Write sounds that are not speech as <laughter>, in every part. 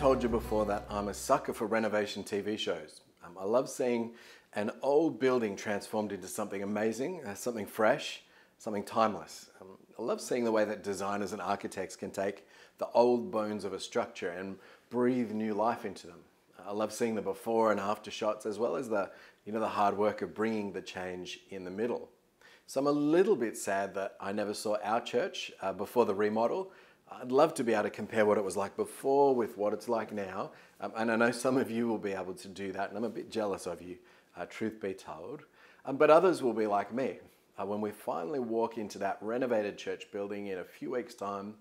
told you before that I'm a sucker for renovation TV shows. Um, I love seeing an old building transformed into something amazing, uh, something fresh, something timeless. Um, I love seeing the way that designers and architects can take the old bones of a structure and breathe new life into them. I love seeing the before and after shots as well as the, you know, the hard work of bringing the change in the middle. So I'm a little bit sad that I never saw our church uh, before the remodel. I'd love to be able to compare what it was like before with what it's like now. Um, and I know some of you will be able to do that, and I'm a bit jealous of you, uh, truth be told. Um, but others will be like me. Uh, when we finally walk into that renovated church building in a few weeks' time,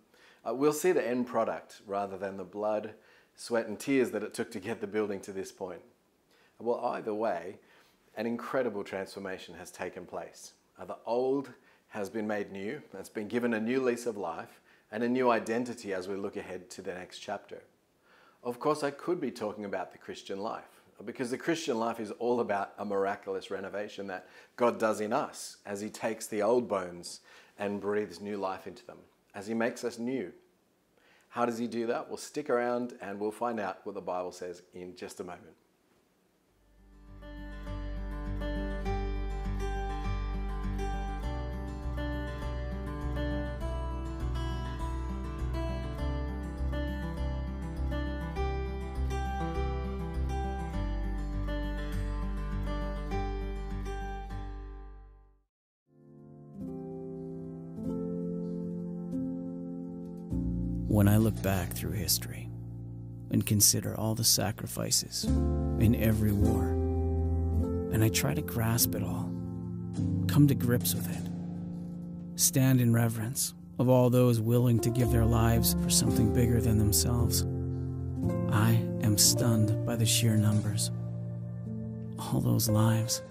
uh, we'll see the end product rather than the blood, sweat, and tears that it took to get the building to this point. Well, either way, an incredible transformation has taken place. Uh, the old has been made new, it's been given a new lease of life and a new identity as we look ahead to the next chapter. Of course, I could be talking about the Christian life because the Christian life is all about a miraculous renovation that God does in us as He takes the old bones and breathes new life into them, as He makes us new. How does He do that? Well, stick around and we'll find out what the Bible says in just a moment. When I look back through history and consider all the sacrifices in every war, and I try to grasp it all, come to grips with it, stand in reverence of all those willing to give their lives for something bigger than themselves, I am stunned by the sheer numbers. All those lives,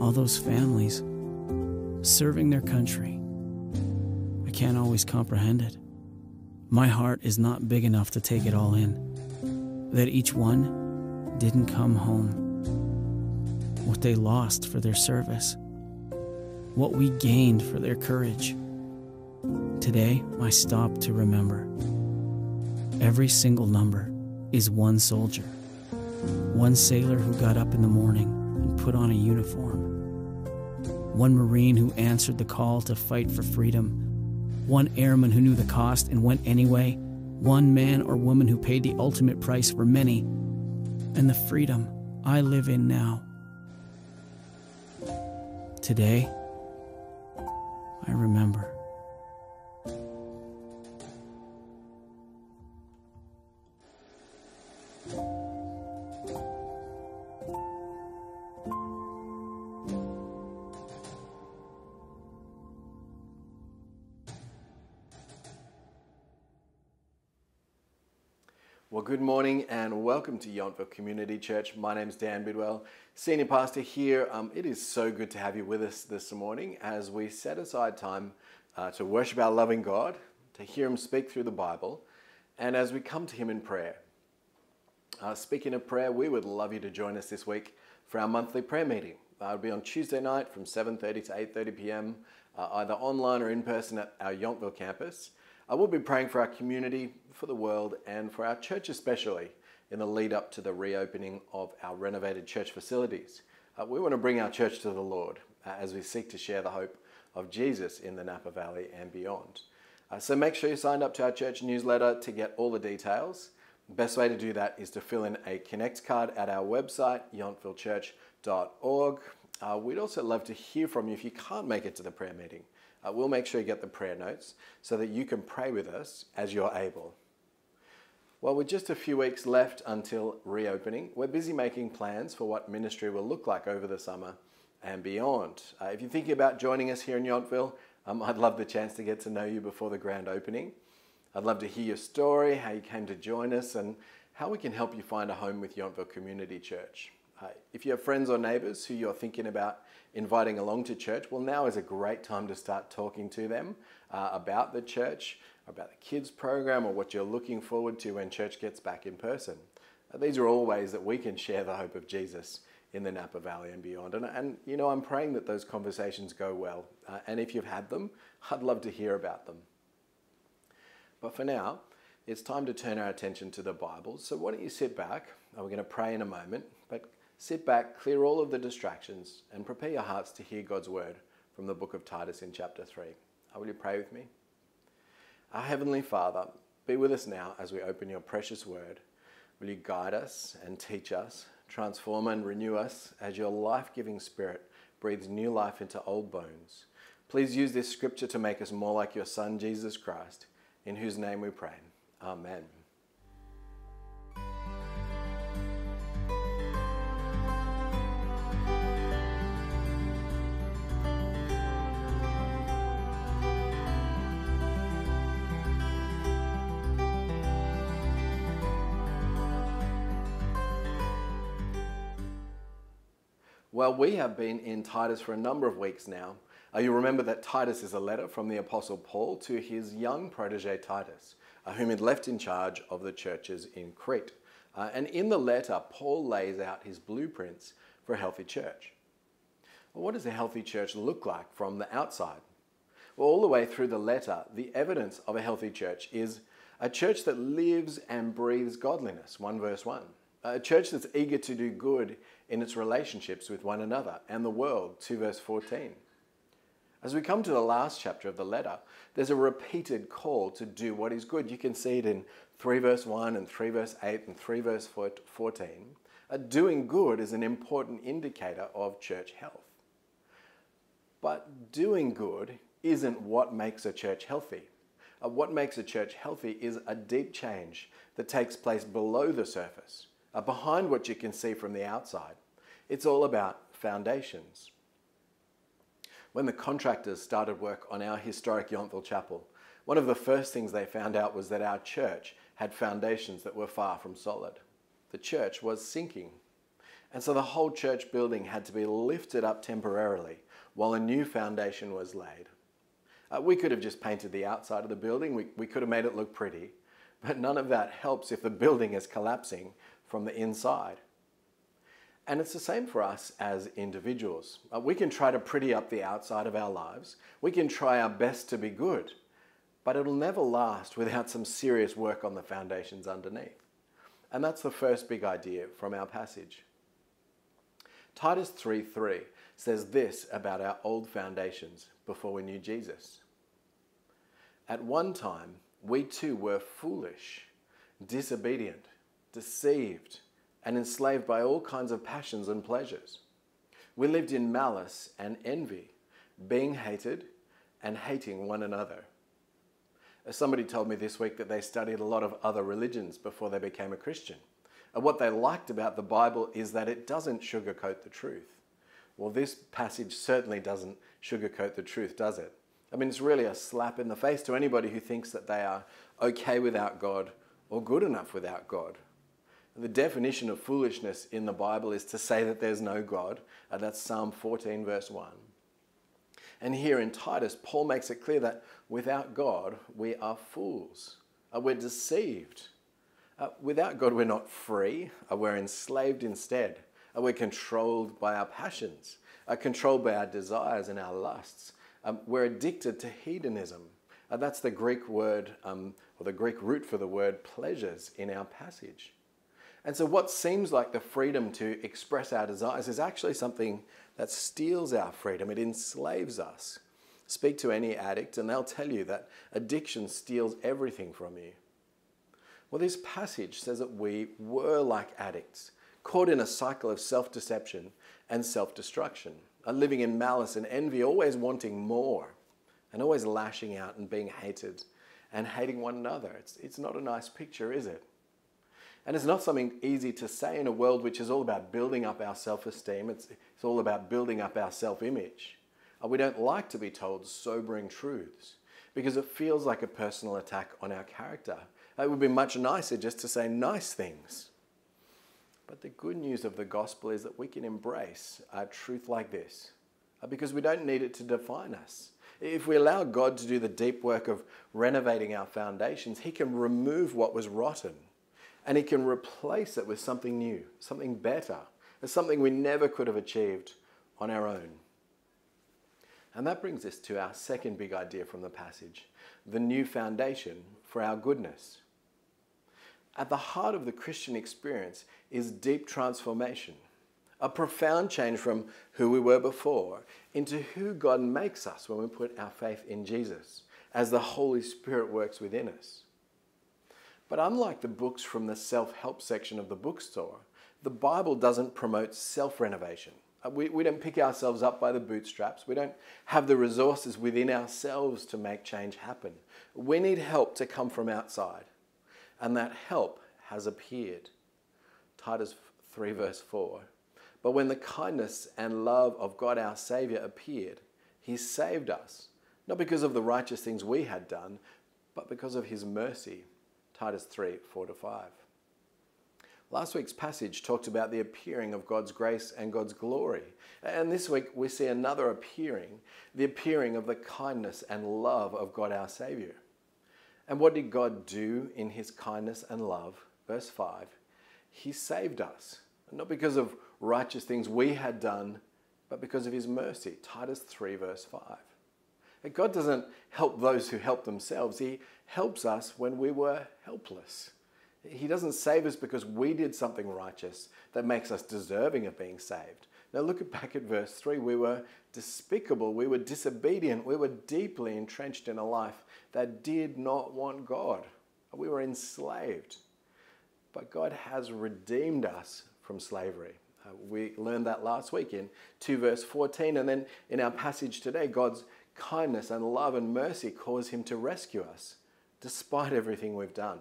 all those families serving their country. I can't always comprehend it. My heart is not big enough to take it all in. That each one didn't come home. What they lost for their service. What we gained for their courage. Today, I stop to remember. Every single number is one soldier. One sailor who got up in the morning and put on a uniform. One Marine who answered the call to fight for freedom one airman who knew the cost and went anyway, one man or woman who paid the ultimate price for many, and the freedom I live in now. Today, I remember. Welcome to Yountville Community Church. My name is Dan Bidwell, Senior Pastor here. Um, it is so good to have you with us this morning as we set aside time uh, to worship our loving God, to hear Him speak through the Bible, and as we come to Him in prayer. Uh, speaking of prayer, we would love you to join us this week for our monthly prayer meeting. Uh, it'll be on Tuesday night from 7.30 to 8.30 p.m., uh, either online or in person at our Yountville campus. I will be praying for our community, for the world, and for our church especially in the lead up to the reopening of our renovated church facilities. Uh, we want to bring our church to the Lord uh, as we seek to share the hope of Jesus in the Napa Valley and beyond. Uh, so make sure you signed up to our church newsletter to get all the details. The best way to do that is to fill in a Connect card at our website, yountvillechurch.org. Uh, we'd also love to hear from you if you can't make it to the prayer meeting. Uh, we'll make sure you get the prayer notes so that you can pray with us as you're able. Well, with just a few weeks left until reopening, we're busy making plans for what ministry will look like over the summer and beyond. Uh, if you're thinking about joining us here in Yountville, um, I'd love the chance to get to know you before the grand opening. I'd love to hear your story, how you came to join us, and how we can help you find a home with Yountville Community Church. Uh, if you have friends or neighbours who you're thinking about inviting along to church, well, now is a great time to start talking to them uh, about the church, about the kids program, or what you're looking forward to when church gets back in person. Uh, these are all ways that we can share the hope of Jesus in the Napa Valley and beyond. And, and you know, I'm praying that those conversations go well. Uh, and if you've had them, I'd love to hear about them. But for now, it's time to turn our attention to the Bible. So why don't you sit back? We're going to pray in a moment, but sit back, clear all of the distractions, and prepare your hearts to hear God's word from the book of Titus in chapter 3. Will you pray with me? Our Heavenly Father, be with us now as we open your precious word. Will you guide us and teach us, transform and renew us as your life giving spirit breathes new life into old bones? Please use this scripture to make us more like your Son, Jesus Christ, in whose name we pray. Amen. Well, we have been in Titus for a number of weeks now. Uh, you remember that Titus is a letter from the Apostle Paul to his young protege Titus, uh, whom he'd left in charge of the churches in Crete. Uh, and in the letter, Paul lays out his blueprints for a healthy church. Well, what does a healthy church look like from the outside? Well, all the way through the letter, the evidence of a healthy church is a church that lives and breathes godliness, 1 verse 1. A church that's eager to do good in its relationships with one another and the world, 2 verse 14. As we come to the last chapter of the letter, there's a repeated call to do what is good. You can see it in 3 verse 1 and 3 verse 8 and 3 verse 14. Uh, doing good is an important indicator of church health. But doing good isn't what makes a church healthy. Uh, what makes a church healthy is a deep change that takes place below the surface uh, behind what you can see from the outside. It's all about foundations. When the contractors started work on our historic Yountville Chapel, one of the first things they found out was that our church had foundations that were far from solid. The church was sinking. And so the whole church building had to be lifted up temporarily while a new foundation was laid. Uh, we could have just painted the outside of the building, we, we could have made it look pretty, but none of that helps if the building is collapsing from the inside. And it's the same for us as individuals. Uh, we can try to pretty up the outside of our lives. We can try our best to be good, but it'll never last <laughs> without some serious work on the foundations underneath. And that's the first big idea from our passage. Titus 3:3 says this about our old foundations before we knew Jesus. At one time, we too were foolish, disobedient, deceived, and enslaved by all kinds of passions and pleasures. We lived in malice and envy, being hated and hating one another. As somebody told me this week that they studied a lot of other religions before they became a Christian. And what they liked about the Bible is that it doesn't sugarcoat the truth. Well, this passage certainly doesn't sugarcoat the truth, does it? I mean, it's really a slap in the face to anybody who thinks that they are okay without God or good enough without God. The definition of foolishness in the Bible is to say that there's no God. Uh, that's Psalm 14, verse 1. And here in Titus, Paul makes it clear that without God, we are fools. Uh, we're deceived. Uh, without God, we're not free. Uh, we're enslaved instead. Uh, we're controlled by our passions, uh, controlled by our desires and our lusts. Um, we're addicted to hedonism. that's the Greek word, um, or the Greek root for the word pleasures in our passage. And so, what seems like the freedom to express our desires is actually something that steals our freedom, it enslaves us. Speak to any addict, and they'll tell you that addiction steals everything from you. Well, this passage says that we were like addicts, caught in a cycle of self deception and self destruction, living in malice and envy, always wanting more, and always lashing out and being hated and hating one another. It's, it's not a nice picture, is it? And it's not something easy to say in a world which is all about building up our self esteem, it's, it's all about building up our self image. Uh, we don't like to be told sobering truths because it feels like a personal attack on our character. It would be much nicer just to say nice things. But the good news of the gospel is that we can embrace a truth like this uh, because we don't need it to define us. If we allow God to do the deep work of renovating our foundations, He can remove what was rotten and He can replace it with something new, something better, and something we never could have achieved on our own. And that brings us to our second big idea from the passage the new foundation for our goodness. At the heart of the Christian experience is deep transformation, a profound change from who we were before into who God makes us when we put our faith in Jesus, as the Holy Spirit works within us. But unlike the books from the self help section of the bookstore, the Bible doesn't promote self renovation. Uh, we, we don't pick ourselves up by the bootstraps. We don't have the resources within ourselves to make change happen. We need help to come from outside. And that help has appeared. Titus 3, verse 4. But when the kindness and love of God our Saviour appeared, He saved us, not because of the righteous things we had done, but because of His mercy. Titus 3, 4 to 5. Last week's passage talked about the appearing of God's grace and God's glory. And this week we see another appearing, the appearing of the kindness and love of God our Saviour. And what did God do in his kindness and love? Verse 5 He saved us, not because of righteous things we had done, but because of his mercy. Titus 3, verse 5. God doesn't help those who help themselves, He helps us when we were helpless. He doesn't save us because we did something righteous that makes us deserving of being saved. Now look <laughs> back at verse 3. We were despicable, we were disobedient, we were deeply entrenched in a life that did not want God. We were enslaved. But God has redeemed us from slavery. Uh, we learned that last week in 2 verse 14. And then in our passage today, God's kindness and love and mercy cause him to rescue us despite everything we've done.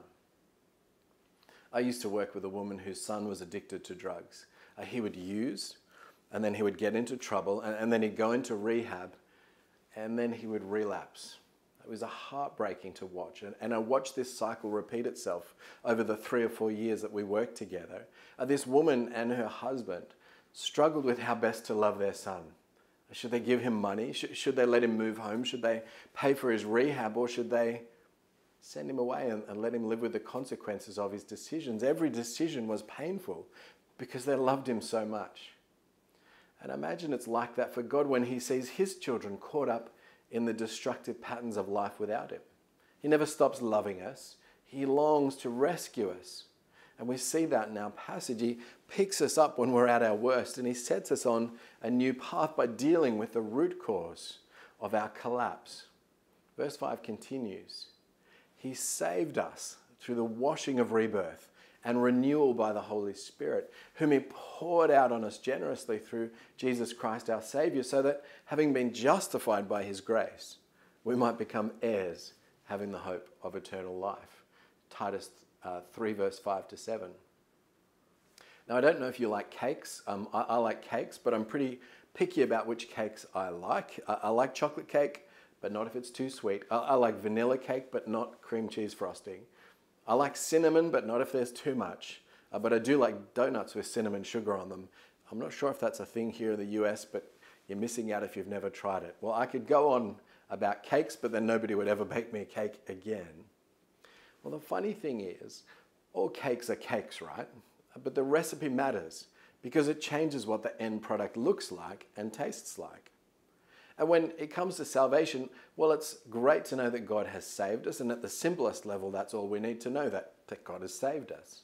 I used to work with a woman whose son was addicted to drugs. Uh, he would use, and then he would get into trouble, and, and then he'd go into rehab, and then he would relapse. It was heartbreaking to watch. And, and I watched this cycle repeat itself over the three or four years that we worked together. Uh, this woman and her husband struggled with how best to love their son. Should they give him money? Should, should they let him move home? Should they pay for his rehab? Or should they send him away and, and let him live with the consequences of his decisions. Every decision was painful because they loved him so much. And imagine it's like that for God when he sees his children caught up in the destructive patterns of life without him. He never stops loving us, he longs to rescue us. And we see that in our passage. He picks us up when we're at our worst and he sets us on a new path by dealing with the root cause of our collapse. Verse 5 continues he saved us through the washing of rebirth and renewal by the Holy Spirit, whom He poured out on us generously through Jesus Christ our Savior, so that having been justified by His grace, we might become heirs, having the hope of eternal life. Titus uh, 3, verse 5 to 7. Now, I don't know if you like cakes. Um, I, I, like cakes, but I'm pretty picky about which cakes I like. I, I like chocolate cake but not if it's too sweet. I, I like vanilla cake, but not cream cheese frosting. I like cinnamon, but not if there's too much. Uh, but I do like donuts with cinnamon sugar on them. I'm not sure if that's a thing here in the US, but you're missing out if you've never tried it. Well, I could go on about cakes, but then nobody would ever <laughs> bake me a cake again. Well, the funny thing is, all cakes are cakes, right? But the recipe matters because it changes what the end product looks like and tastes like. And when it comes to salvation, well, it's great to know that God has saved us. And at the simplest level, that's all we need to know that, that God has saved us.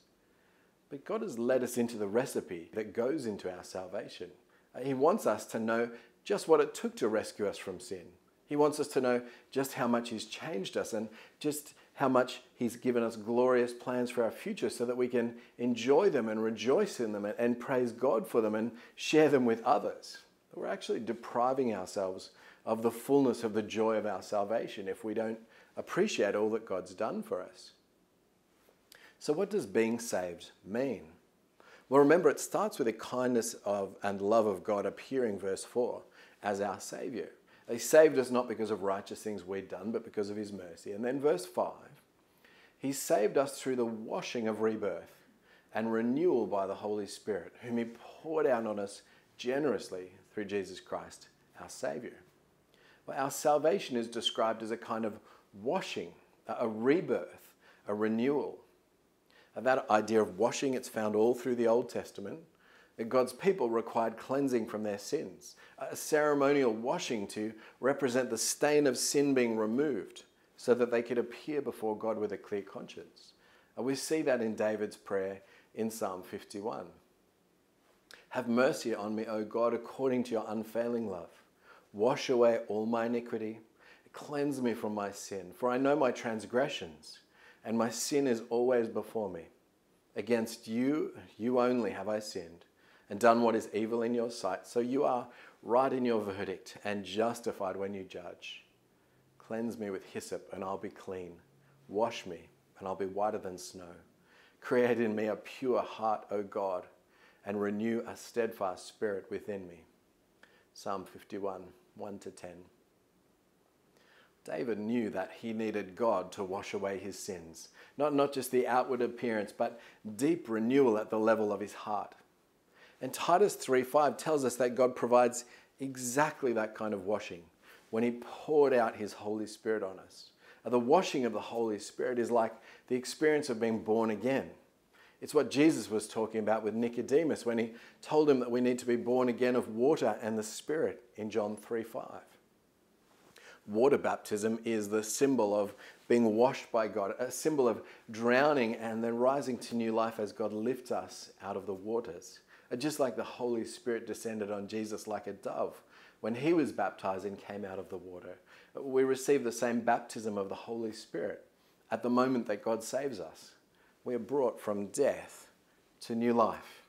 But God has led us into the recipe that goes into our salvation. Uh, he wants us to know just what it took to rescue us from sin. He wants us to know just how much He's changed us and just how much He's given us glorious plans for our future so that we can enjoy them and rejoice in them and, and praise God for them and share them with others we're actually depriving ourselves of the fullness of the joy of our salvation if we don't appreciate all that God's done for us. So, what does being saved mean? Well, remember, it starts with the kindness of and love of God appearing, verse 4, as our Savior. He saved us not because of righteous things we'd done, but because of His mercy. And then, verse 5, He saved us through the washing of rebirth and renewal by the Holy Spirit, whom He poured out on us generously through Jesus Christ, our Savior. Our salvation is described as a kind of washing, a rebirth, a renewal. And that idea of washing, it's found all through the Old Testament. That God's people required cleansing from their sins, a ceremonial washing to represent the stain of sin being removed so that they could appear before God with a clear conscience. And we see that in David's prayer in Psalm 51. Have mercy on me, O God, according to your unfailing love. Wash away all my iniquity. Cleanse me from my sin, for I know my transgressions, and my sin is always before me. Against you, you only have I sinned, and done what is evil in your sight. So you are right in your verdict, and justified when you judge. Cleanse me with hyssop, and I'll be clean. Wash me, and I'll be whiter than snow. Create in me a pure heart, O God, and renew a steadfast spirit within me. Psalm 51, 1 to 10. David knew that he needed God to wash away his sins. Not, not just the outward appearance, but deep renewal at the level of his heart. And Titus 3:5 tells us that God provides exactly that kind of washing when he poured out his Holy Spirit on us. The washing of the Holy Spirit is like the experience of being born again. It's what Jesus was talking about with Nicodemus when he told him that we need to be born again of water and the Spirit in John 3 5. Water baptism is the symbol of being washed by God, a symbol of drowning and then rising to new life as God lifts us out of the waters. Uh, just like the Holy Spirit descended on Jesus like a dove when he was baptized and came out of the water. We receive the same baptism of the Holy Spirit at the moment that God saves us. We are brought from death to new life.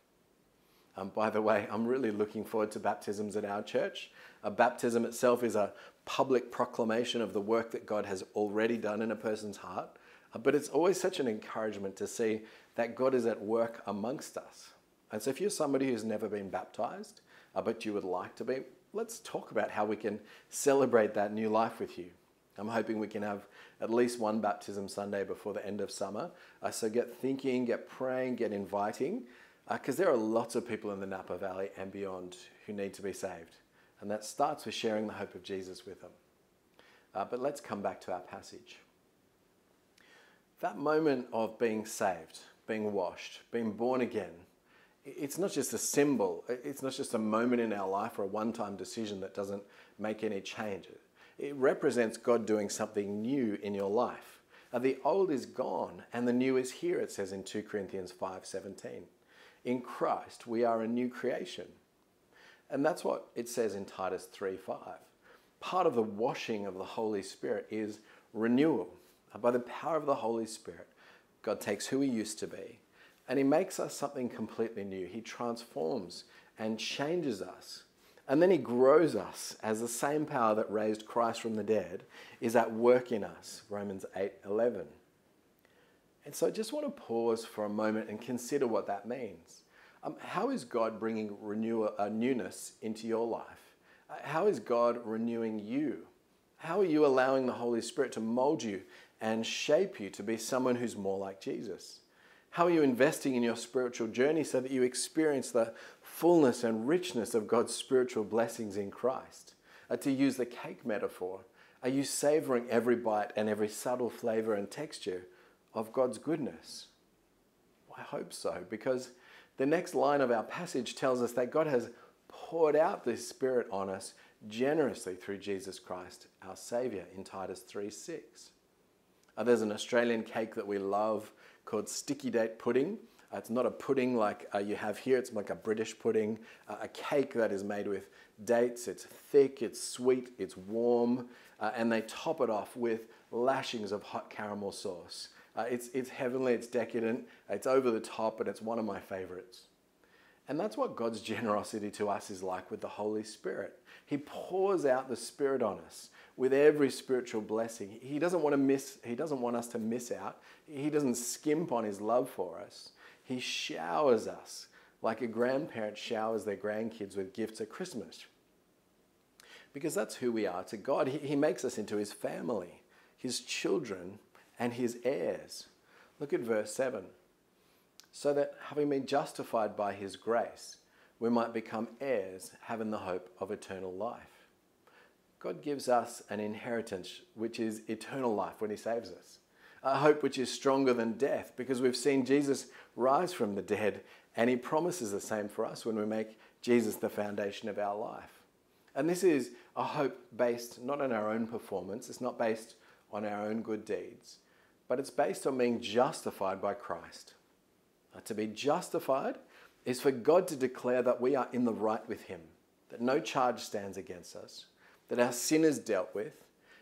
Um, by the way, I'm really looking forward to baptisms at our church. A baptism itself is a public proclamation of the work that God has already done in a person's heart. Uh, but it's always such an encouragement to see that God is at work amongst us. And so, if you're somebody who's never been baptized, uh, but you would like to be, let's talk about how we can celebrate that new life with you. I'm hoping we can have at least one baptism Sunday before the end of summer. Uh, so get thinking, get praying, get inviting, because uh, there are lots of people in the Napa Valley and beyond who need to be saved. And that starts with sharing the hope of Jesus with them. Uh, but let's come back to our passage. That moment of being saved, being washed, being born again, it's not just a symbol, it's not just a moment in our life or a one time decision that doesn't make any changes. It represents God doing something new in your life. Now, the old is gone and the new is here, it says in 2 Corinthians 5:17. In Christ, we are a new creation. And that's what it says in Titus 3:5. Part of the washing of the Holy Spirit is renewal. By the power of the Holy Spirit, God takes who He used to be and He makes us something completely new. He transforms and changes us. And then He grows us as the same power that raised Christ from the dead is at work in us. Romans 8 11. And so I just want to pause for a moment and consider what that means. Um, how is God bringing renew- uh, newness into your life? Uh, how is God renewing you? How are you allowing the Holy Spirit to mold you and shape you to be someone who's more like Jesus? How are you investing in your spiritual journey so that you experience the fullness and richness of God's spiritual blessings in Christ? Uh, to use the cake metaphor, are you savoring every bite and every subtle flavor and texture of God's goodness? I hope so, because the next line of our passage tells us that God has poured out this Spirit on us generously through Jesus Christ, our Savior, in Titus 3 6. Uh, there's an Australian cake that we love called sticky date pudding. Uh, it's not a pudding like uh, you have here, it's like a British pudding, uh, a cake that is made with dates. It's thick, it's sweet, it's warm, uh, and they top it off with lashings of hot caramel sauce. Uh, it's, it's heavenly, it's decadent, it's over the top, and it's one of my favorites. And that's what God's <laughs> generosity to us is like with the Holy Spirit. He pours out the Spirit on us with every spiritual blessing. He doesn't want to miss, he doesn't want us to miss out. He doesn't skimp on his love for us. He showers us like a grandparent showers their grandkids with gifts at Christmas. Because that's who we are to God. He, he makes us into his family, his children, and his heirs. Look at verse 7. So that having been justified by his grace, we might become heirs, having the hope of eternal life. God gives us an inheritance which is eternal life when He saves us. A hope which is stronger than death because we've seen Jesus rise from the dead and He promises the same for us when we make Jesus the foundation of our life. And this is a hope based not on our own performance, it's not based on our own good deeds, but it's based on being justified by Christ. Now, to be justified is for God to declare that we are in the right with Him, that no charge stands against us, that our sin is dealt with,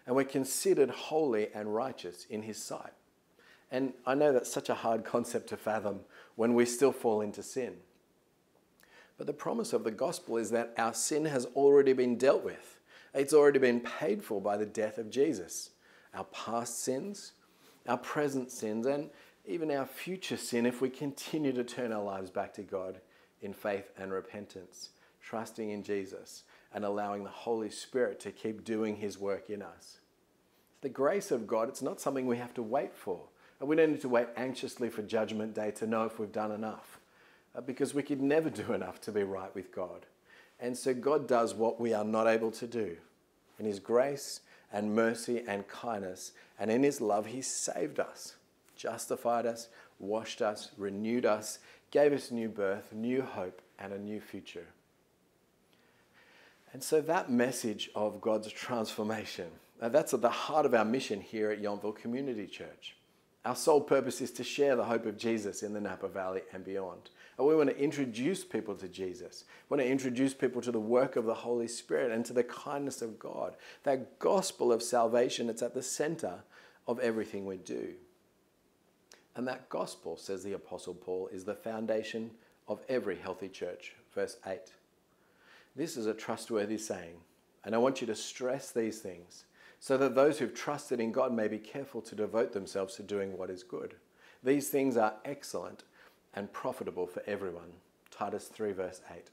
and we're considered holy and righteous in His sight. And I know that's such a hard <laughs> concept to fathom when we still fall into sin. But the promise of the gospel is that our sin has already been dealt with. It's already been paid for by the death of Jesus. Our past sins, our present sins, and even our future sin if we continue to turn our lives back to God in faith and repentance, trusting in Jesus and allowing the Holy Spirit to keep doing His work in us. The grace of God, it's not something we have to wait for. And we don't need to wait anxiously for Judgment Day to know if we've done enough, uh, because we could never do enough to be right with God. And so God does what we are not able to do. In His grace and mercy and kindness, and in His love, He saved us, justified us, washed us, renewed us, gave us new birth, new hope, and a new future. And so that message of God's transformation, uh, that's at the heart of our mission here at Yountville Community Church. Our sole purpose is to share the hope of Jesus in the Napa Valley and beyond. And we want to introduce people to Jesus. We want to introduce people to the work of the Holy Spirit and to the kindness of God. That gospel of salvation, it's at the center of everything we do. And that gospel, says the Apostle Paul, is the foundation of every healthy church. Verse 8. This is a trustworthy saying, and I want you to stress these things so that those who've trusted in God may be careful to devote themselves to doing what is good. These things are excellent and profitable for everyone. Titus 3, verse 8.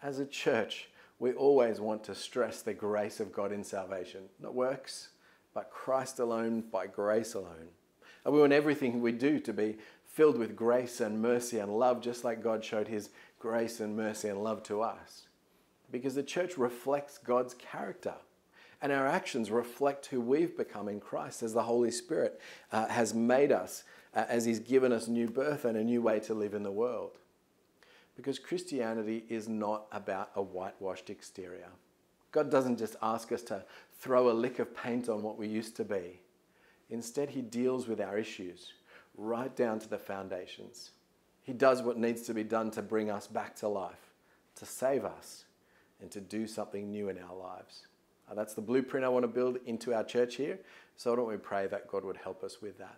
As a church, we always want to stress the grace of God in salvation, not works, but Christ alone, by grace alone. And we want everything we do to be filled with grace and mercy and love, just like God showed his grace and mercy and love to us. Because the church reflects God's character and our actions reflect who we've become in Christ as the Holy Spirit uh, has made us, uh, as He's given us new birth and a new way to live in the world. Because Christianity is not about a whitewashed exterior. God doesn't just ask us to throw a lick of paint on what we used to be. Instead, He deals with our issues right down to the foundations. He does what needs to be done to bring us back to life, to save us, and to do something new in our lives. Uh, that's the blueprint I want to build into our church here. So don't we pray that God would help us with that?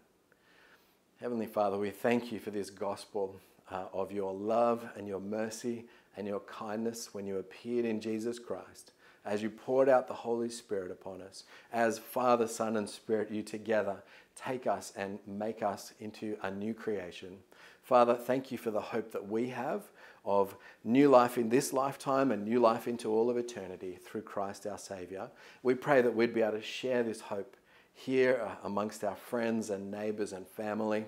Heavenly Father, we thank you for this gospel uh, of your love and your mercy and your kindness when you appeared in Jesus Christ, as you poured out the Holy Spirit upon us, as Father, Son, and Spirit, you together take us and make us into a new creation. Father, thank you for the hope that we have of new life in this lifetime and new life into all of eternity through Christ our Savior. We pray that we'd be able to share this hope here uh, amongst our friends and neighbors and family.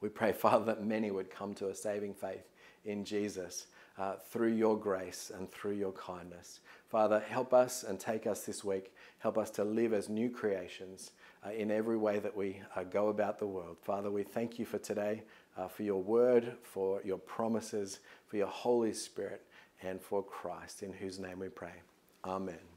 We pray, Father, that many would come to a saving faith in Jesus uh, through your grace and through your kindness. Father, help us and take us this week. Help us to live as new creations uh, in every way that we uh, go about the world. Father, we thank you for today uh, for your word, for your promises, for your Holy Spirit, and for Christ, in whose name we pray. Amen.